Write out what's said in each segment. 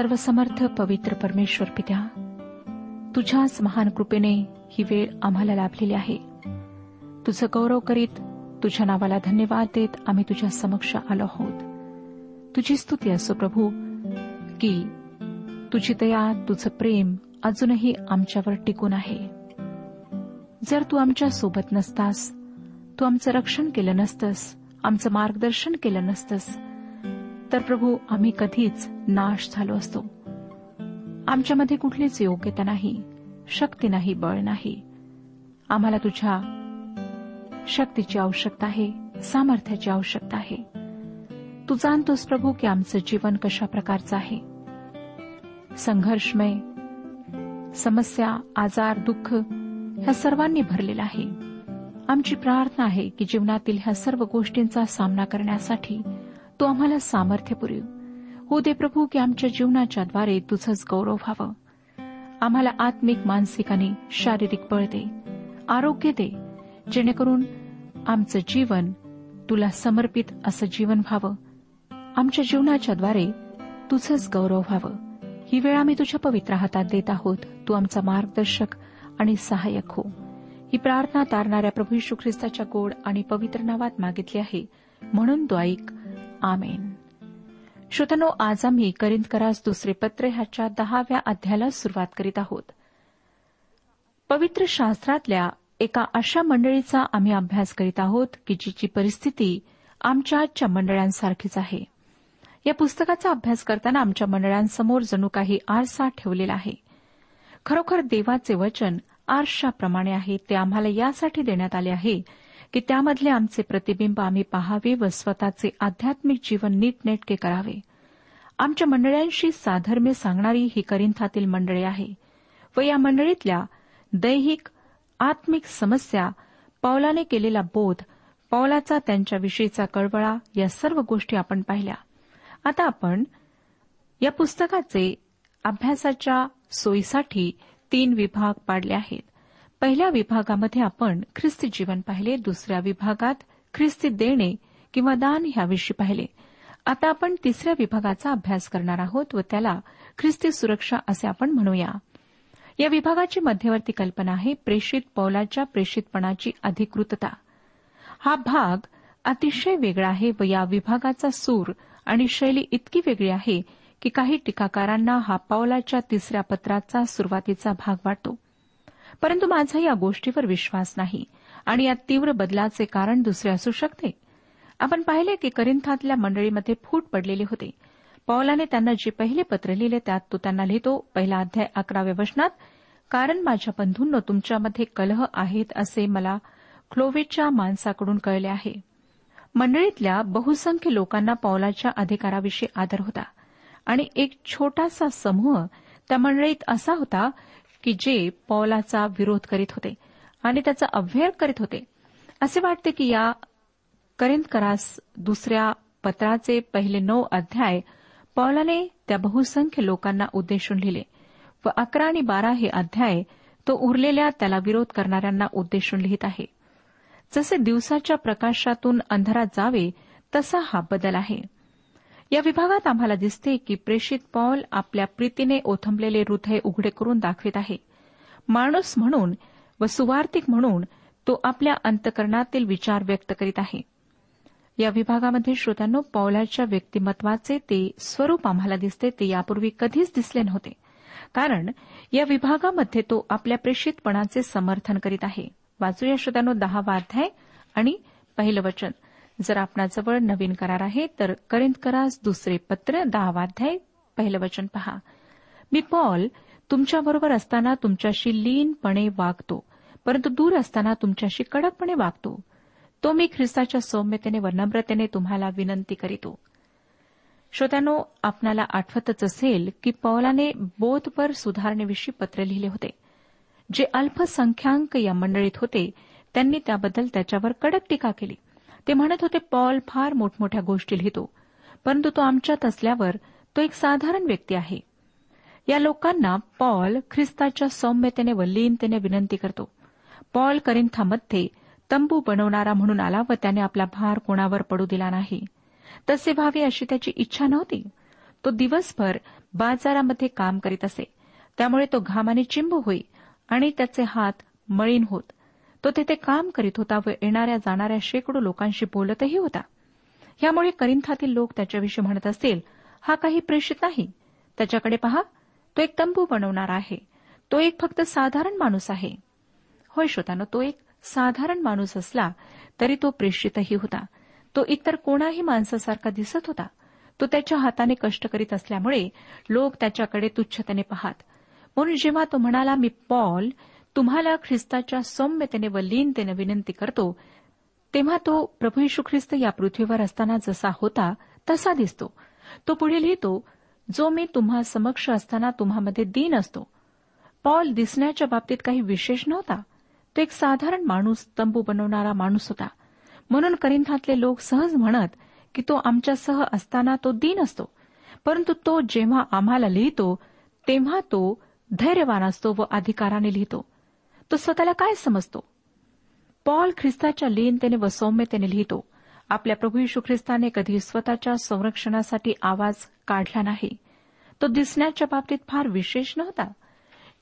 सर्वसमर्थ पवित्र परमेश्वर पित्या तुझ्याच महान कृपेने ही वेळ आम्हाला लाभलेली आहे. तुझं गौरव करीत तुझ्या नावाला धन्यवाद देत आम्ही तुझ्या समक्ष आलो आहोत. तुझी स्तुती असो प्रभू की तुझी दया तुझं प्रेम अजूनही आमच्यावर टिकून आहे. जर तू आमच्यासोबत नसतास तू आमचं रक्षण केलं नसतंस आमचं मार्गदर्शन केलं नसतंस तर प्रभू आम्ही कधीच नाश झालो असतो. आमच्यामध्ये कुठलीच योग्यता नाही शक्ती नाही बळ नाही. आम्हाला तुझ्या शक्तीची आवश्यकता आहे सामर्थ्याची आवश्यकता आहे. तू जाणतोस प्रभू की आमचं जीवन कशा प्रकारचं आहे. संघर्षमय समस्या आजार दुःख ह्या सर्वांनी भरलेलं आहे. आमची प्रार्थना आहे की जीवनातील ह्या सर्व गोष्टींचा सामना करण्यासाठी तो आम्हाला सामर्थ्य पुरेव. हो दे प्रभू की आमच्या जीवनाच्या द्वारे तुझंच गौरव व्हावं. आम्हाला आत्मिक मानसिक आणि शारीरिक बळ दे. आरोग्य दे. जेणेकरून आमचं जीवन तुला समर्पित असं जीवन व्हावं. आमच्या जीवनाच्या द्वारे तुझंच गौरव व्हावं. ही वेळ आम्ही तुझ्या पवित्र हातात देत आहोत. तू आमचा मार्गदर्शक आणि सहाय्यक हो. ही प्रार्थना तारणाऱ्या प्रभू यशू ख्रिस्ताच्या गोड आणि पवित्र नावात मागितली आहे. म्हणून तो ऐक. आमेन. श्रोतनो आज आम्ही करिंदकरास दुसरे पत्र ह्याच्या दहाव्या अध्यायाला सुरुवात करीत आहोत. पवित्र शास्त्रातल्या एका अशा मंडळीचा आम्ही अभ्यास करीत आहोत की जिची परिस्थिती आमच्या आजच्या मंडळांसारखीच आहे. या पुस्तकाचा अभ्यास करताना आमच्या मंडळांसमोर जणू काही आरसा ठेवलेला आहे. खरोखर देवाचे वचन आरशाप्रमाणे आहे ते आम्हाला यासाठी देण्यात आले आहे की त्यामधले आमचे प्रतिबिंब आम्ही पाहावे व स्वतःचे आध्यात्मिक जीवन नीटनेटके करावे. आमच्या मंडळांशी साधर्म्य सांगणारी ही करिंथातील मंडळी आहे व या मंडळीतल्या दैहिक आत्मिक समस्या पौलाने केलेला बोध पौलाचा त्यांच्याविषयीचा कळवळा या सर्व गोष्टी आपण पाहिल्या. आता आपण या पुस्तकाचे अभ्यासाच्या सोयीसाठी तीन विभाग पाडले आहेत. पहिल्या विभागामध्ये आपण ख्रिस्ती जीवन पाहिले दुसऱ्या विभागात ख्रिस्ती देणे किंवा दान ह्याविषयी पाहिले. आता आपण तिसऱ्या विभागाचा अभ्यास करणार आहोत व त्याला ख्रिस्ती सुरक्षा असे आपण म्हणूया. या विभागाची मध्यवर्ती कल्पना आहे प्रेषित पौलाच्या प्रेषितपणाची अधिकृतता. हा भाग अतिशय वेगळा आहे व या विभागाचा सूर आणि शैली इतकी वेगळी आहे की काही टीकाकारांना हा पावलाच्या तिसऱ्या पत्राचा सुरुवातीचा भाग वाटतो. परंतु माझा या गोष्टीवर विश्वास नाही आणि या तीव्र बदलाचे कारण दुसरे असू शकते. आपण पाहिले की करिंथातल्या मंडळीमध्ये फूट पडलेले होते. पौलाने त्यांना जे पहिले पत्र लिहिले त्यात तो त्यांना लिहितो पहिला अध्याय अकराव्या वचनात कारण माझ्या बंधूंनो तुमच्यामध्ये कलह आहेत असे मला क्लोवेच्या माणसाकडून कळले आहे. मंडळीतल्या बहुसंख्य लोकांना पौलाच्या अधिकाराविषयी आदर होता आणि एक छोटासा समूह त्या मंडळीत असा होता की जे पौलाचा विरोध करीत होते आणि त्याचा अव्यय करीत होते. असे वाटते की या करिंदकरास दुसऱ्या पत्राचे पहिले नऊ अध्याय पौलाने त्या बहुसंख्य लोकांना उद्देशून लिहिले व अकरा आणि बारा हे अध्याय तो उरलेल्या त्याला विरोध करणाऱ्यांना उद्देशून लिहित आहे. जसे दिवसाच्या प्रकाशातून अंधारात जावे तसा हा बदल आहे. या विभागात आम्हाला दिसते की प्रेषित पॉल आपल्या प्रीतीने ओथंबलेले हृदय उघडे करून दाखवित आहे. माणूस म्हणून व सुवार्थिक म्हणून तो आपल्या अंतकरणातील विचार व्यक्त करीत आहे. या विभागामध्ये श्रोत्यांनो पौलाच्या व्यक्तिमत्वाचे ते स्वरूप आम्हाला दिसते ते यापूर्वी कधीच दिसले नव्हते. कारण या विभागामध्ये तो आपल्या प्रेषितपणाचे समर्थन करीत आहे. वाचूया श्रोत्यानो दहा वाध्याय आणि पहिलं वचन. जर आपणाजवळ नवीन करार आहे तर करिंदकरास दुसरे पत्र दहावाध्याय पहिलं वचन पहा. मी पॉल तुमच्याबरोबर असताना तुमच्याशी लीनपणे वागतो परंतु दूर असताना तुमच्याशी कडकपणे वागतो. तो मी ख्रिस्ताच्या सौम्यतेने व नम्रतेने तुम्हाला विनंती करीतो. श्रोत्यानो आपणाला आठवतच असेल की पौलाने बोधपर सुधारणेविषयी पत्र लिहिले होते. जे अल्पसंख्याक या मंडळीत होते त्यांनी त्याबद्दल त्याच्यावर कडक टीका केली. ते म्हणत होते पॉल फार मोठमोठ्या गोष्टी लिहितो परंतु तो आमच्यात असल्यावर तो एक साधारण व्यक्ती आहे. या लोकांना पॉल ख्रिस्ताच्या सौम्यतेने व लीनतेने विनंती करतो. पॉल करिंथामध्ये तंबू बनवणारा म्हणून आला व त्याने आपला भार कोणावर पडू दिला नाही. तसे व्हावे अशी त्याची इच्छा नव्हती. तो दिवसभर बाजारामध्ये काम करीत असे. त्यामुळे तो घामाने चिंब होई आणि त्याचे हात मळीन होत. तो तेथे काम करीत होता व येणाऱ्या जाणाऱ्या शेकडो लोकांशी बोलतही होता. यामुळे करिंथातील लोक त्याच्याविषयी म्हणत असतील हा काही प्रेषित नाही. त्याच्याकडे पहा तो एक तंबू बनवणार आहे. तो एक फक्त साधारण माणूस आहे. होय श्रोतानो तो एक साधारण माणूस असला तरी तो प्रेषितही होता. तो इतर कोणाही माणसासारखा दिसत होता. तो त्याच्या हाताने कष्ट करीत असल्यामुळे लोक त्याच्याकडे तुच्छतेने पाहत. म्हणून जेव्हा तो म्हणाला मी पॉल तुम्हाला ख्रिस्ताच्या सौम्यतेने व लीनतेने विनंती करतो तेव्हा तो प्रभू यशू ख्रिस्त या पृथ्वीवर असताना जसा होता तसा दिसतो. तो पुढे लिहितो जो मी तुम्हा समक्ष असताना तुम्हामध्ये दीन असतो. पॉल दिसण्याच्या बाबतीत काही विशेष नव्हता. तो एक साधारण माणूस तंबू बनवणारा माणूस होता. म्हणून करिंथातले लोक सहज म्हणत की तो आमच्यासह असताना तो दीन असतो. परंतु तो जेव्हा आम्हाला लिहितो तेव्हा तो धैर्यवान असतो व अधिकाराने लिहितो. तो स्वतःला काय समजतो? पॉल ख्रिस्ताच्या लीनतेने व सौम्यतेने लिहितो आपल्या प्रभू यशू ख्रिस्ताने कधी स्वतःच्या संरक्षणासाठी आवाज काढला नाही. तो दिसण्याच्या बाबतीत फार विशेष नव्हता.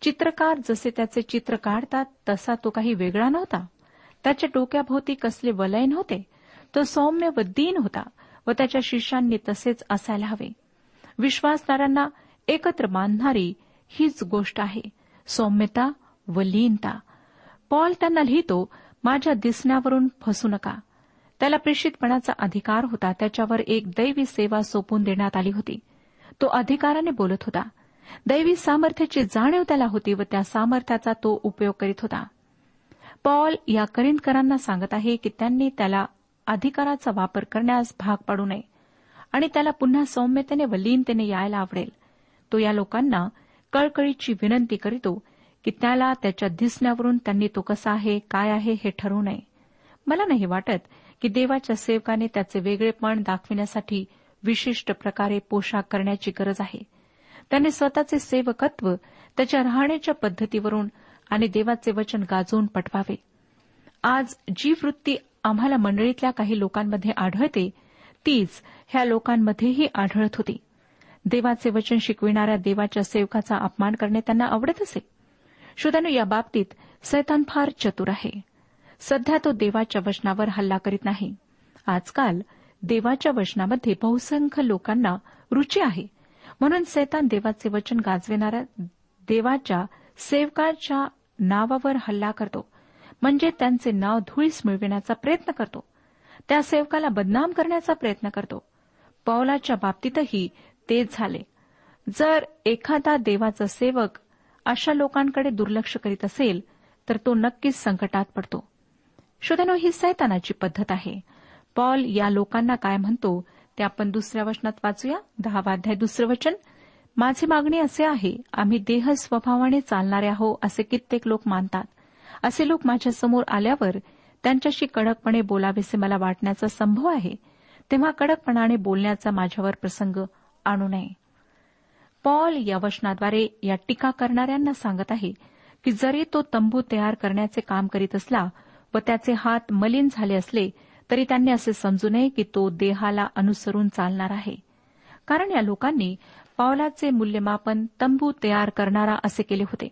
चित्रकार जसे त्याचे चित्र काढतात तसा तो काही वेगळा नव्हता. त्याच्या डोक्याभोवती कसले वलय नव्हते. तो सौम्य व दीन होता व त्याच्या शिष्यांनी तसेच असायला हवे. विश्वासदारांना एकत्र बांधणारी हीच गोष्ट आहे. सौम्यता व लीनता. पॉल त्यांना लिहितो माझ्या दिसण्यावरून फसू नका. त्याला प्रेषितपणाचा अधिकार होता. त्याच्यावर एक दैवी सेवा सोपून देण्यात आली होती. तो अधिकाराने बोलत होता. दैवी सामर्थ्याची जाणीव त्याला होती व त्या सामर्थ्याचा तो उपयोग करीत होता. पॉल या करिंदकरांना सांगत आहे की त्यांनी त्याला अधिकाराचा वापर करण्यास भाग पाडू नये आणि त्याला पुन्हा सौम्यतेने व लीनतेने यायला आवडेल. तो या लोकांना कळकळीची विनंती करीतो की त्याला त्याच्या दिसण्यावरून त्यांनी तो कसा आहे काय आहे हे ठरवू नये. मला नाही वाटत की देवाच्या सेवकाने त्याचे वेगळेपण दाखविण्यासाठी विशिष्ट प्रकारे पोशाख करण्याची गरज आहे. त्याने स्वतःचे सेवकत्व त्याच्या राहण्याच्या पद्धतीवरून आणि देवाचे वचन गाजवून पटवावे. आज जी वृत्ती आम्हाला मंडळीतल्या काही लोकांमध्ये आढळते तीच ह्या लोकांमध्येही आढळत होती. देवाचे वचन शिकविणाऱ्या देवाच्या सेवकाचा अपमान करणे त्यांना आवडत असे? श्रोत्यानो या बाबतीत सैतान फार चतुर आहे. सध्या तो देवाच्या वचनावर हल्ला करीत नाही. आजकाल देवाच्या वचनामध्ये बहुसंख्य लोकांना रुची आहे. म्हणून सैतान देवाचे वचन गाजविणाऱ्या देवाच्या सेवकाच्या नावावर हल्ला करतो. म्हणजे त्यांचे नाव धुळीस मिळविण्याचा प्रयत्न करतो. त्या सेवकाला बदनाम करण्याचा प्रयत्न करतो. पौलाच्या बाबतीतही तेच झाले. जर एखादा देवाचा सेवक अशा लोकांकडे दुर्लक्ष करीत असेल तर तो नक्कीच संकटात पडतो. श्रोत्यानो ही सैतानाची पद्धत आहे. पॉल या लोकांना काय म्हणतो ते आपण दुसऱ्या वचनात वाचूया. दहावाध्याय दुसरं वचन. माझी मागणी असे आहे आम्ही देह स्वभावाने चालणारे आहो असे कित्येक लोक मानतात. असे लोक माझ्यासमोर आल्यावर त्यांच्याशी कडकपणे बोलावेसे मला वाटण्याचा संभव आहे. तेव्हा कडकपणाने बोलण्याचा माझ्यावर प्रसंग आणू नये. पॉल या वचनाद्वारे या टीका करणाऱ्यांना सांगत आहे की जरी तो तंबू तयार करण्याचे काम करीत असला व त्याचे हात मलिन झाले असले तरी त्यांनी असे समजू नये की तो देहाला अनुसरून चालणार आहे. कारण या लोकांनी पॉलाचे मूल्यमापन तंबू तयार करणारा असे केले होते.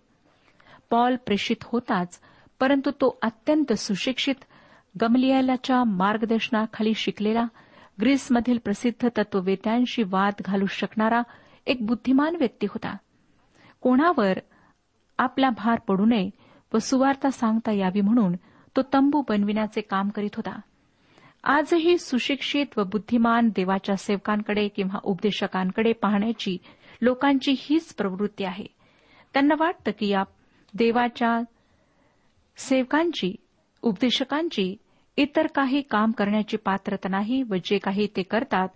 पॉल प्रेषित होताच परंतु तो अत्यंत सुशिक्षित गमलियालाच्या मार्गदर्शनाखाली शिकलेला ग्रीसमधील प्रसिद्ध तत्ववेत्यांशी वाद घालू शकणारा एक बुद्धिमान व्यक्ती होता. कोणावर आपला भार पडू नये व सुवार्ता सांगता यावी म्हणून तो तंबू बनविण्याचे काम करीत होता. आजही सुशिक्षित व बुद्धिमान देवाच्या सेवकांकडे किंवा उपदेशकांकडे पाहण्याची लोकांची हीच प्रवृत्ती आहे. त्यांना वाटतं की या देवाच्या सेवकांची उपदेशकांची इतर काही काम करण्याची पात्रता नाही व जे काही ते करतात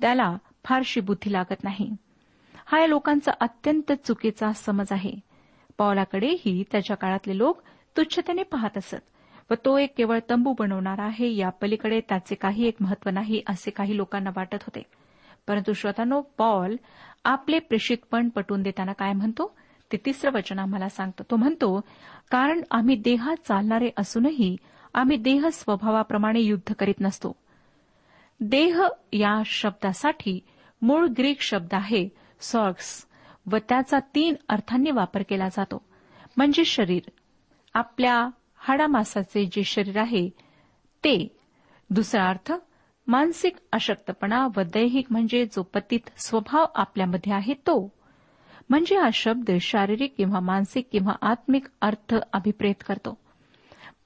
त्याला फारशी बुद्धी लागत नाही. हा या लोकांचा अत्यंत चुकीचा समज आहे. पॉलाकडेही त्याच्या काळातले लोक तुच्छतेने पाहत असत व तो एक केवळ तंबू बनवणार आहे या पलीकडे त्याचे काही एक महत्त्व नाही असे काही लोकांना वाटत होते. परंतु श्रोतानो पॉल आपले प्रेषितपण पटवून देताना काय म्हणतो? ते तिसरं वचन आम्हाला सांगतो. तो म्हणतो कारण आम्ही देहात चालणारे असूनही आम्ही देह स्वभावाप्रमाणे युद्ध करीत नसतो. देह या शब्दासाठी मूळ ग्रीक शब्द आहे सॉक्स व त्याचा तीन अर्थांनी वापर केला जातो. म्हणजे शरीर. आपल्या हाडामासाचे जे शरीर आहे ते. दुसरा अर्थ मानसिक अशक्तपणा व दैहिक म्हणजे जो पतित स्वभाव आपल्यामध्ये आहे तो. म्हणजे हा शब्द शारीरिक किंवा मानसिक किंवा आत्मिक अर्थ अभिप्रेत करतो.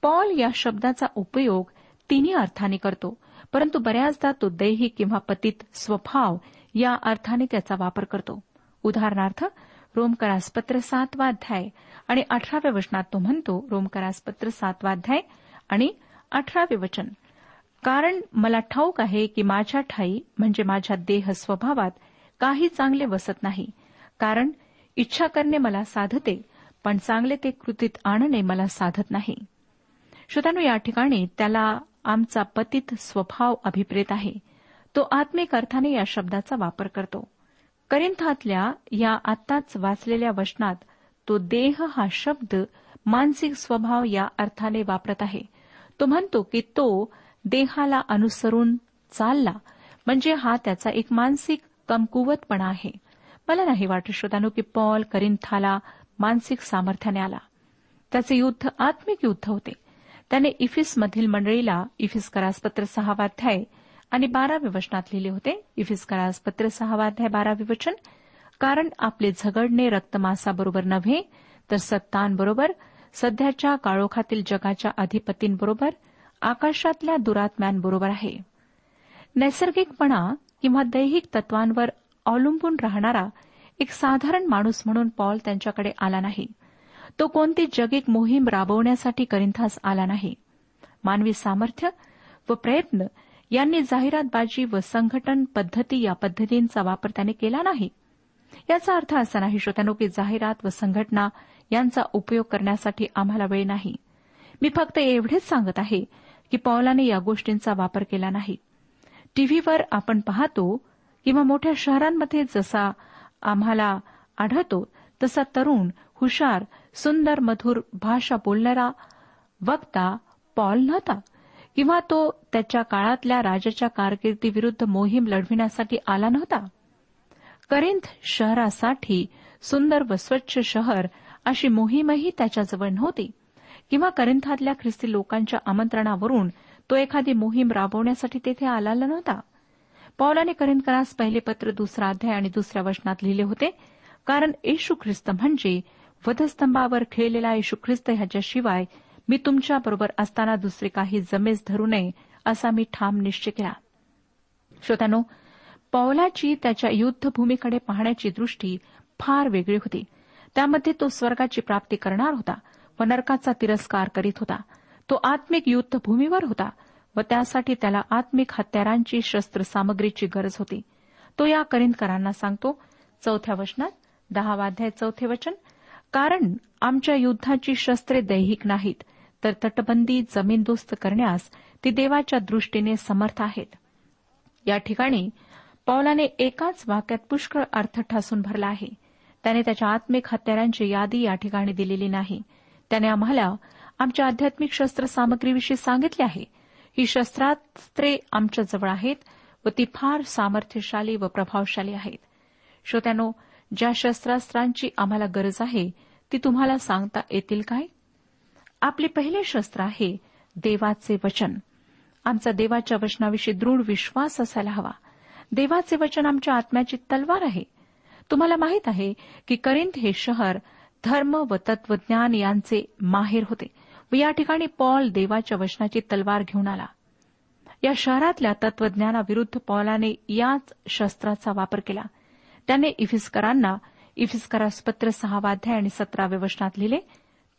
पॉल या शब्दाचा उपयोग तिन्ही अर्थाने करतो परंतु बऱ्याचदा तो दैहिक किंवा पतित स्वभाव या अर्थाने त्याचा वापर करतो. उदाहरणार्थ रोमकरासपत्र सातवा अध्याय आणि अठराव्या वचनात तो म्हणतो रोमकरासपत्र सातवा अध्याय आणि अठरावे वचन. कारण मला ठाऊक आहे की माझ्या ठाई म्हणजे माझ्या देह स्वभावात काही चांगले वसत नाही. कारण इच्छा करणे मला साधते पण चांगले ते कृतीत आणणे मला साधत नाही. श्रोतानु या ठिकाणी त्याला आमचा पतित स्वभाव अभिप्रेत आहे. तो आत्मिक अर्थाने या शब्दाचा वापर करतो. करिंथातल्या या आत्ताच वाचलेल्या वचनात तो देह हा शब्द मानसिक स्वभाव या अर्थाने वापरत आहे. तो म्हणतो की तो देहाला अनुसरून चालला म्हणजे हा त्याचा एक मानसिक कमकुवतपणा आहे. मला नाही वाटत श्रोतानो की पॉल करिंथाला मानसिक सामर्थ्याने आला. त्याचे युद्ध आत्मिक युद्ध होते. त्याने इफिसमधील मंडळीला इफिस करासपत्र सहावाध्याय आणि बाराव्या वचनात लिहिले होते. इफिस करासपत्र सहावाध्याय बारावे वचन. कारण आपले झगडणे रक्तमासाबरोबर नव्हे तर सत्तांबरोबर सध्याच्या काळोखातील जगाच्या अधिपतींबरोबर आकाशातल्या दुरात्म्यांबरोबर आहे. नैसर्गिकपणा किंवा दैहिक तत्वांवर अवलंबून राहणारा एक साधारण माणूस म्हणून पॉल त्यांच्याकडे आला नाही. तो कोणती जगिक मोहीम राबवण्यासाठी करिंथास आला नाही. मानवी सामर्थ्य व प्रयत्न यांनी जाहिरातबाजी व संघटन पद्धती या पद्धतींचा वापर त्याने केला नाही. याचा अर्थ असा नाही श्रोत्यानो की जाहिरात व संघटना यांचा उपयोग करण्यासाठी आम्हाला वेळ नाही. मी फक्त एवढेच सांगत आहे की पौलाने या गोष्टींचा वापर केला नाही. टीव्हीवर आपण पाहतो किंवा मोठ्या शहरांमध्ये जसा आम्हाला आढळतो तसा तरुण हुशार सुंदर मधुर भाषा बोलणारा वक्ता पॉल नव्हता. किंवा तो त्याच्या काळातल्या राजाच्या कारकिर्दीविरुद्ध मोहीम लढविण्यासाठी आला नव्हता? करिंथ शहरासाठी सुंदर व स्वच्छ शहर अशी मोहीमही त्याच्याजवळ नव्हती. किंवा करिंथातल्या ख्रिस्ती लोकांच्या आमंत्रणावरून तो एखादी मोहीम राबवण्यासाठी तेथे आलेला नव्हता? पौलाने करिंदकरास पहिले पत्र दुसरा अध्याय आणि दुसऱ्या वचनात लिहिले होते कारण येशू ख्रिस्त म्हणजे वधस्तंभावर खेळलेला येशू ख्रिस्त ह्याच्याशिवाय मी तुमच्याबरोबर असताना दुसरे काही जमेस धरू नये असा मी ठाम निश्चय केला. श्रोत्यानो पौलाची त्याच्या युद्धभूमीकडे पाहण्याची दृष्टी फार वेगळी होती. त्यामध्ये तो स्वर्गाची प्राप्ती करणार होता व नरकाचा तिरस्कार करीत होता. तो आत्मिक युद्धभूमीवर होता व त्यासाठी त्याला आत्मिक हत्यारांची शस्त्रसामग्रीची गरज होती. तो या करिंदकरांना सांगतो चौथ्या वचनात दहावाध्याय चौथे वचन कारण आमच्या युद्धाची शस्त्रे दैहिक नाहीत तर तटबंदी जमीनदोस्त करण्यास ती देवाच्या दृष्टीने समर्थ आहेत. या ठिकाणी पौलाने एकाच वाक्यात पुष्कळ अर्थ ठासून भरला आहे. त्याने त्याच्या आत्मिक हत्यारांची यादी या ठिकाणी दिलेली नाही. त्याने आम्हाला आमच्या आध्यात्मिक शस्त्रसामग्रीविषयी सांगितले आहे. ही शस्त्रास्त्रे आमच्याजवळ आहेत व ती फार सामर्थ्यशाली व प्रभावशाली आहेत. श्रोत्यानो ज्या शस्त्रास्त्रांची आम्हाला गरज आहे ती तुम्हाला सांगता येतील काय? आपले पहिले शस्त्र आहे देवाचे वचन. आमचा देवाच्या वचनाविषयी दृढ विश्वास असायला हवा. देवाचे वचन आमच्या आत्म्याची तलवार आहे. तुम्हाला माहीत आहे की करिंद हे शहर धर्म व तत्वज्ञान यांचे माहेर होते व या ठिकाणी पॉल देवाच्या वचनाची तलवार घेऊन आला. या शहरातल्या तत्वज्ञानाविरुद्ध पॉलाने याच शस्त्राचा वापर केला. त्याने इफिस्करांना इफिस्करास पत्र सहावाध्याय आणि सतराव्या वचनात लिहिले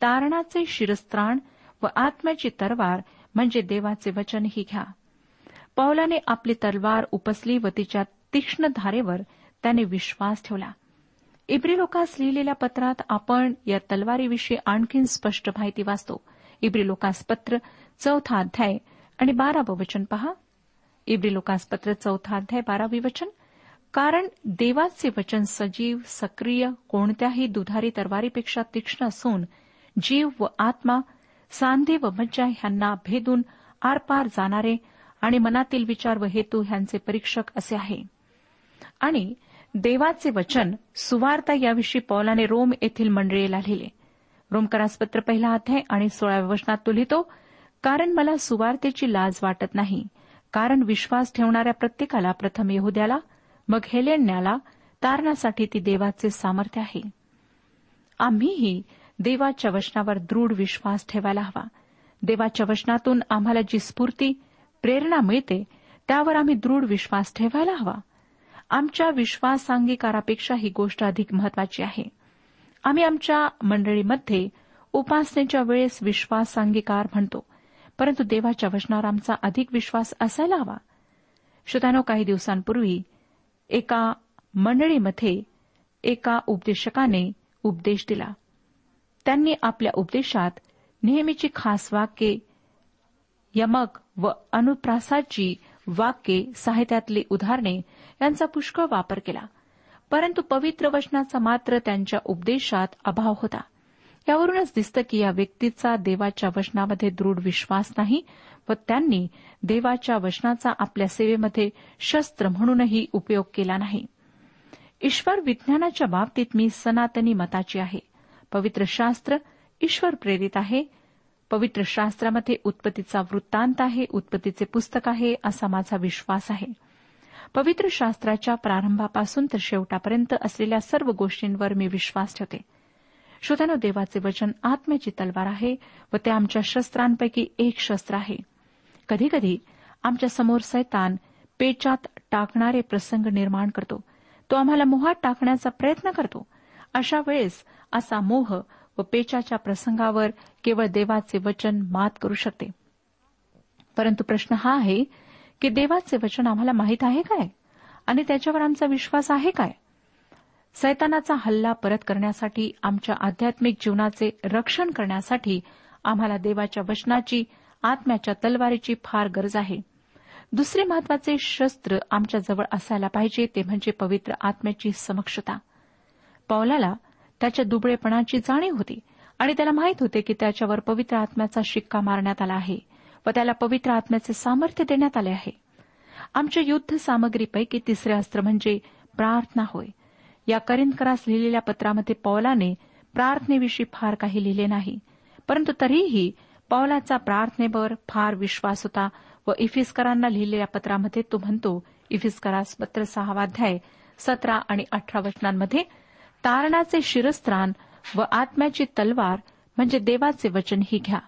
तारणाचे शिरस्त्राण व आत्म्याची तरवार म्हणजे देवाचे वचनही घ्या. पौलाने आपली तलवार उपसली व तिच्या तीक्ष्ण धारेवर त्याने विश्वास ठेवला. इब्री लोकास लिहिलेल्या पत्रात आपण या तलवारीविषयी आणखी स्पष्ट माहिती वाचतो. इब्री लोकास पत्र चौथा अध्याय आणि बारावं वचन पहा. इब्री लोकास पत्र चौथा अध्याय बारावी वचन. कारण देवाचे वचन सजीव सक्रिय कोणत्याही दुधारी तरवारीपेक्षा तीक्ष्ण असून जीव व आत्मा सांधे व मज्जा ह्यांना भेदून आरपार जाणारे आणि मनातील विचार व हेतू ह्यांचे परीक्षक असे आहे. आणि देवाचे वचन सुवार्ता याविषयी पौलाने रोम येथील मंडळीला लिहिले रोमकरासपत्र पहिला अध्याय आणि सोळाव्या वचनात तो लिहितो कारण मला सुवार्तेची लाज वाटत नाही कारण विश्वास ठेवणाऱ्या प्रत्येकाला प्रथम येहुद्याला मग हेलेण्याला तारणासाठी ती देवाचे सामर्थ्य आहे. आम्हीही देवाच्या वचनावर दृढ विश्वास ठेवायला हवा. देवाच्या वचनातून आम्हाला जी स्फूर्ती प्रेरणा मिळते त्यावर आम्ही दृढ विश्वास ठेवायला हवा. आमच्या विश्वासांगीकारापेक्षा ही गोष्ट अधिक महत्वाची आहे. आम्ही आमच्या मंडळीमध्ये उपासनेच्या वेळेस विश्वासांगीकार म्हणतो परंतु देवाच्या वचनावर आमचा अधिक विश्वास असायला हवा. श्रोत्यानो काही दिवसांपूर्वी एका मंडळीमध्ये एका उपदेशकाने उपदेश दिला. त्यांनी आपल्या उपदेशात नेहमीची खास वाक्ये यमक व अनुप्रासाची वाक्ये साहित्यातली उदाहरणे यांचा पुष्कळ वापर केला. परंतु पवित्र वचनाचा मात्र त्यांच्या उपदेशात अभाव होता. यावरूनच दिसतं की या व्यक्तीचा देवाच्या वचनामध्ये दृढ विश्वास नाही व त्यांनी देवाच्या वचनाचा आपल्या सेवेमध्ये शस्त्र म्हणूनही उपयोग केला नाही. ईश्वर विज्ञानाच्या बाबतीत मी सनातनी मताची आहे. पवित्र शास्त्र ईश्वर प्रेरित आहे. पवित्र शास्त्रामध्ये उत्पत्तीचा वृत्तांत आहे उत्पत्तीचे पुस्तक आहे असा माझा विश्वास आहे. पवित्र शास्त्राच्या प्रारंभापासून तर शेवटापर्यंत असलेल्या सर्व गोष्टींवर मी विश्वास ठेवते. श्रोत्यानो देवाचे वचन आत्म्याची तलवार आहे व ते आमच्या शस्त्रांपैकी एक शस्त्र आहे. कधीकधी आमच्यासमोर सैतान पेचात टाकणारे प्रसंग निर्माण करतो. तो आम्हाला मोहात टाकण्याचा प्रयत्न करतो. अशा वेळेस असा मोह व पेचाच्या प्रसंगावर केवळ देवाचे वचन मात करू शकते. परंतु प्रश्न हा आहे की देवाचे वचन आम्हाला माहीत आहे काय? आणि त्याच्यावर आमचा विश्वास आहे काय? सैतानाचा हल्ला परत करण्यासाठी आमच्या आध्यात्मिक जीवनाचे रक्षण करण्यासाठी आम्हाला देवाच्या वचनाची आत्म्याच्या तलवारीची फार गरज आहे. दुसरे महत्त्वाचे शस्त्र आमच्याजवळ असायला पाहिजे ते म्हणजे पवित्र आत्म्याची समक्षता. पौलाला त्याच्या दुबळेपणाची जाणीव होती आणि त्याला माहीत होते की त्याच्यावर पवित्र आत्म्याचा शिक्का मारण्यात आला आहे व त्याला पवित्र आत्म्याचे सामर्थ्य देण्यात आले आहे. आमच्या युद्ध सामग्रीपैकी तिसरे अस्त्र म्हणजे प्रार्थना होय. या करिंदकरास लिहिलेल्या पत्रामध्ये पौलाने प्रार्थनेविषयी फार काही लिहिले नाही परंतु तरीही पौलाचा प्रार्थनेवर फार विश्वास होता व इफिस्करांना लिहिलेल्या पत्रामध्ये तो म्हणतो इफिस्करास पत्र सहावाध्याय सतरा आणि अठरा वचनांमध्ये तारणाचे शिरस्त्राण व आत्म्याची तलवार म्हणजे देवाचे वचन ही घ्या.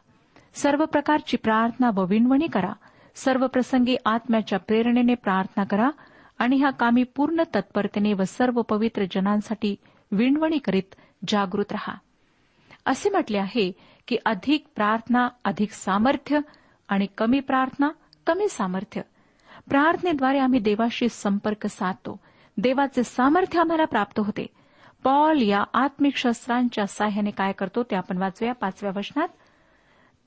सर्व प्रकारची प्रार्थना व विणवणी करा. सर्व प्रसंगी आत्म्याच्या प्रेरणेने प्रार्थना करा आणि ह्या कामी पूर्ण तत्परतेने व सर्व पवित्र जनांसाठी विणवणी करीत जागृत रहा. असे म्हटले आहे की अधिक प्रार्थना अधिक सामर्थ्य आणि कमी प्रार्थना कमी सामर्थ्य. प्रार्थनेद्वारे आम्ही देवाशी संपर्क साधतो. देवाचे सामर्थ्य आम्हाला प्राप्त होते. पॉल या आत्मिक शस्त्रांच्या साह्याने काय करतो ते आपण वाचूया पाचव्या वचनात.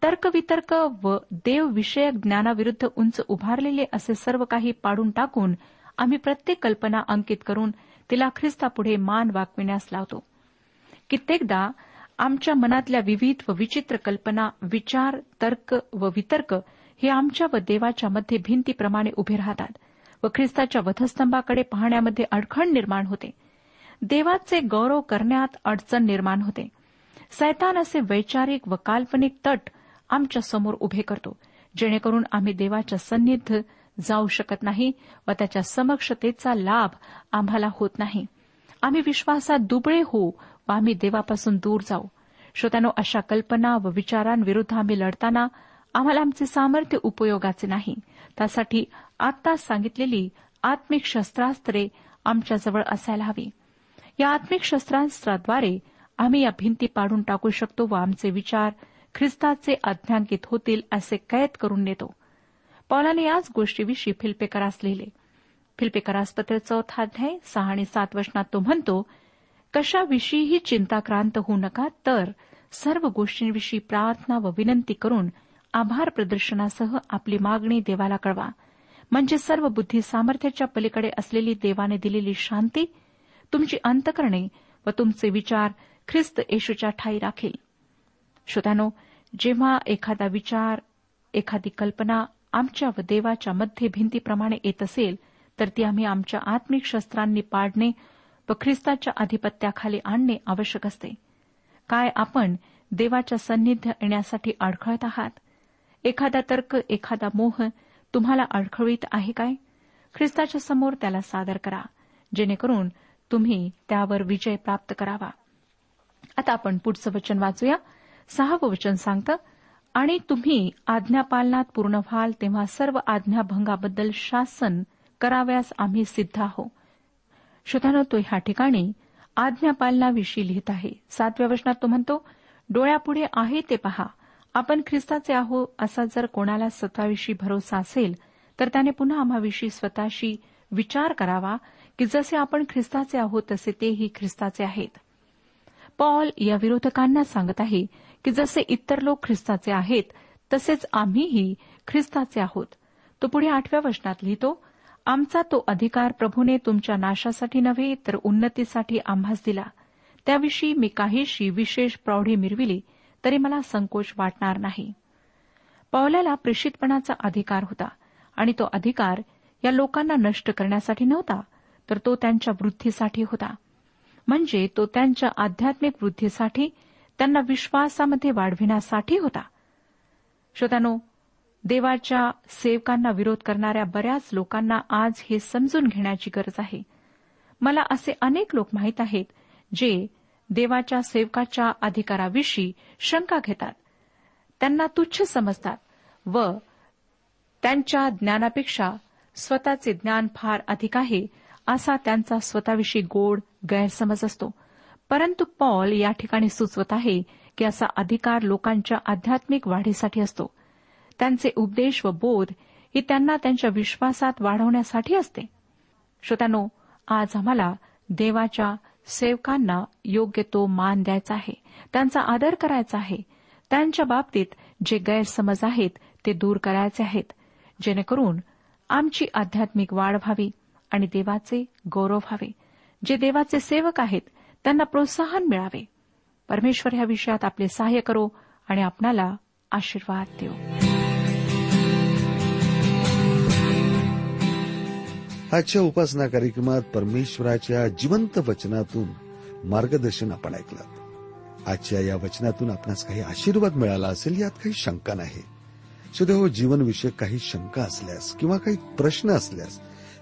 तर्कवितर्क व देवविषयक ज्ञानाविरुद्ध उंच उभारलेले असे सर्व काही पाडून टाकून आम्ही प्रत्येक कल्पना अंकित करून तिला ख्रिस्तापुढे मान वाकविण्यास लावतो. कित्येकदा आमच्या मनातल्या विविध व विचित्र कल्पना विचार तर्क व वितर्क हे आमच्या व देवाच्या मध्ये भिंतीप्रमाणे उभे राहतात व ख्रिस्ताच्या वधस्तंभाकडे पाहण्यामध्ये अडखण निर्माण होते. देवाचे गौरव करण्यात अडचण निर्माण होते. सैतान असे वैचारिक व काल्पनिक तट आमच्यासमोर उभे करतो जेणेकरून आम्ही देवाच्या सन्निध जाऊ शकत नाही व त्याच्या समक्षतेचा लाभ आम्हाला होत नाही. आम्ही विश्वासात दुबळे होऊ व आम्ही देवापासून दूर जाऊ. श्रोत्यानो अशा कल्पना व विचारांविरुद्ध आम्ही लढताना आम्हाला आमचे सामर्थ्य उपयोगाचे नाही. त्यासाठी आत्ताच सांगितलेली आत्मिक शस्त्रास्त्रे आमच्याजवळ असायला हवी. या आत्मिक शस्त्रास्त्राद्वारे आम्ही या भिंती पाडून टाकू शकतो व आमचे विचार ख्रिस्ताचे अध्यांकित होतील असे कैद करून नेतो. पौलाने याच गोष्टीविषयी फिल्पेकरास लिहिले. फिल्पेकरास पत्र चौथा अध्याय सहा आणि सात वचनात तो म्हणतो कशाविषयीही चिंताक्रांत होऊ नका तर सर्व गोष्टींविषयी प्रार्थना व विनंती करून आभार प्रदर्शनासह आपली मागणी देवाला कळवा. म्हणजे सर्व बुद्धी सामर्थ्याच्या पलीकडे असलेली देवाने दिलेली शांती तुमची अंतकरणे व तुमचे विचार ख्रिस्त येशूच्या ठाई राखेल. श्रोत्यानो जेव्हा एखादा विचार एखादी कल्पना आमच्या व देवाच्या मध्य भिंतीप्रमाणे येत असेल तर ती आम्ही आमच्या आत्मिक शस्त्रांनी पाडणे व ख्रिस्ताच्या आधिपत्याखाली आणणे आवश्यक असते. काय आपण देवाच्या सान्निध्य येण्यासाठी अडखळत आहात? एखादा तर्क एखादा मोह तुम्हाला अडखळीत आहे काय? ख्रिस्ताच्या समोर त्याला सादर करा. जेणेकरून तुम्ही त्यावर विजय प्राप्त करावा. आता आपण पुढचं वचन वाचूया. सहावं वचन सांगतं आणि तुम्ही आज्ञापालनात पूर्ण व्हाल तेव्हा सर्व आज्ञाभंगाबद्दल शासन कराव्यास आम्ही सिद्ध आहो. श्रोतानो तो ह्या ठिकाणी आज्ञापालनाविषयी लिहित आहे. सातव्या वचनात तो म्हणतो डोळ्यापुढे आहे ते पहा. आपण ख्रिस्ताचे आहो असा जर कोणाला स्वतःविषयी भरोसा असेल तर त्याने पुन्हा आम्हाविषयी स्वतःशी विचार करावा की जसे आपण ख्रिस्ताचे आहोत तसे तेही ख्रिस्ताचे आहेत. पॉल या विरोधकांना सांगत आहे की जसे इतर लोक ख्रिस्ताचे आहेत तसेच आम्हीही ख्रिस्ताचे आहोत. तो पुढे आठव्या वचनात लिहितो आमचा तो अधिकार प्रभूने तुमच्या नाशासाठी नव्हे तर उन्नतीसाठी आम्हास दिला. त्याविषयी मी काहीशी विशेष प्रौढी मिरविली तरी मला संकोच वाटणार नाही. पौल्याला प्रेषितपणाचा अधिकार होता आणि तो अधिकार या लोकांना नष्ट करण्यासाठी नव्हता तर तो त्यांच्या वृद्धीसाठी होता. म्हणजे तो त्यांच्या आध्यात्मिक वृद्धीसाठी त्यांना विश्वासामध्ये वाढविण्यासाठी होता. श्रोत्यानो देवाच्या सेवकांना विरोध करणाऱ्या बऱ्याच लोकांना आज हे समजून घेण्याची गरज आहे. मला असे अनेक लोक माहीत आहेत जे देवाच्या सेवकाच्या अधिकाराविषयी शंका घेतात. त्यांना तुच्छ समजतात व त्यांच्या ज्ञानापेक्षा स्वतःचे ज्ञान फार अधिक आहे असा त्यांचा स्वतःविषयी गोड गैरसमज असतो. परंतु पॉल या ठिकाणी सुचवत आहे की असा अधिकार लोकांच्या आध्यात्मिक वाढीसाठी असतो. त्यांचे उपदेश व बोध ही त्यांना त्यांच्या विश्वासात वाढवण्यासाठी असते. श्रोत्यानो आज आम्हाला देवाच्या सेवकांना योग्य तो मान द्यायचा आहे. त्यांचा आदर करायचा आहे. त्यांच्या बाबतीत जे गैरसमज आहेत ते दूर करायचे आहेत. जेणेकरून आमची आध्यात्मिक वाढ व्हावी. आणि देवाचे गौरव व्हावे. जे देवाचे सेवक आहेत त्यांना प्रोत्साहन मिळावे. परमेश्वर ह्या विषयात आपले सहाय्य करो आणि आपणाला आशीर्वाद देऊ आजच्या उपासना कार्यक्रमात परमेश्वराच्या जिवंत वचनातून मार्गदर्शन आपण ऐकलं. आजच्या या वचनातून आपणास काही आशीर्वाद मिळाला असेल यात काही शंका नाही. सुदैव जीवनविषयक काही शंका असल्यास किंवा काही प्रश्न असल्यास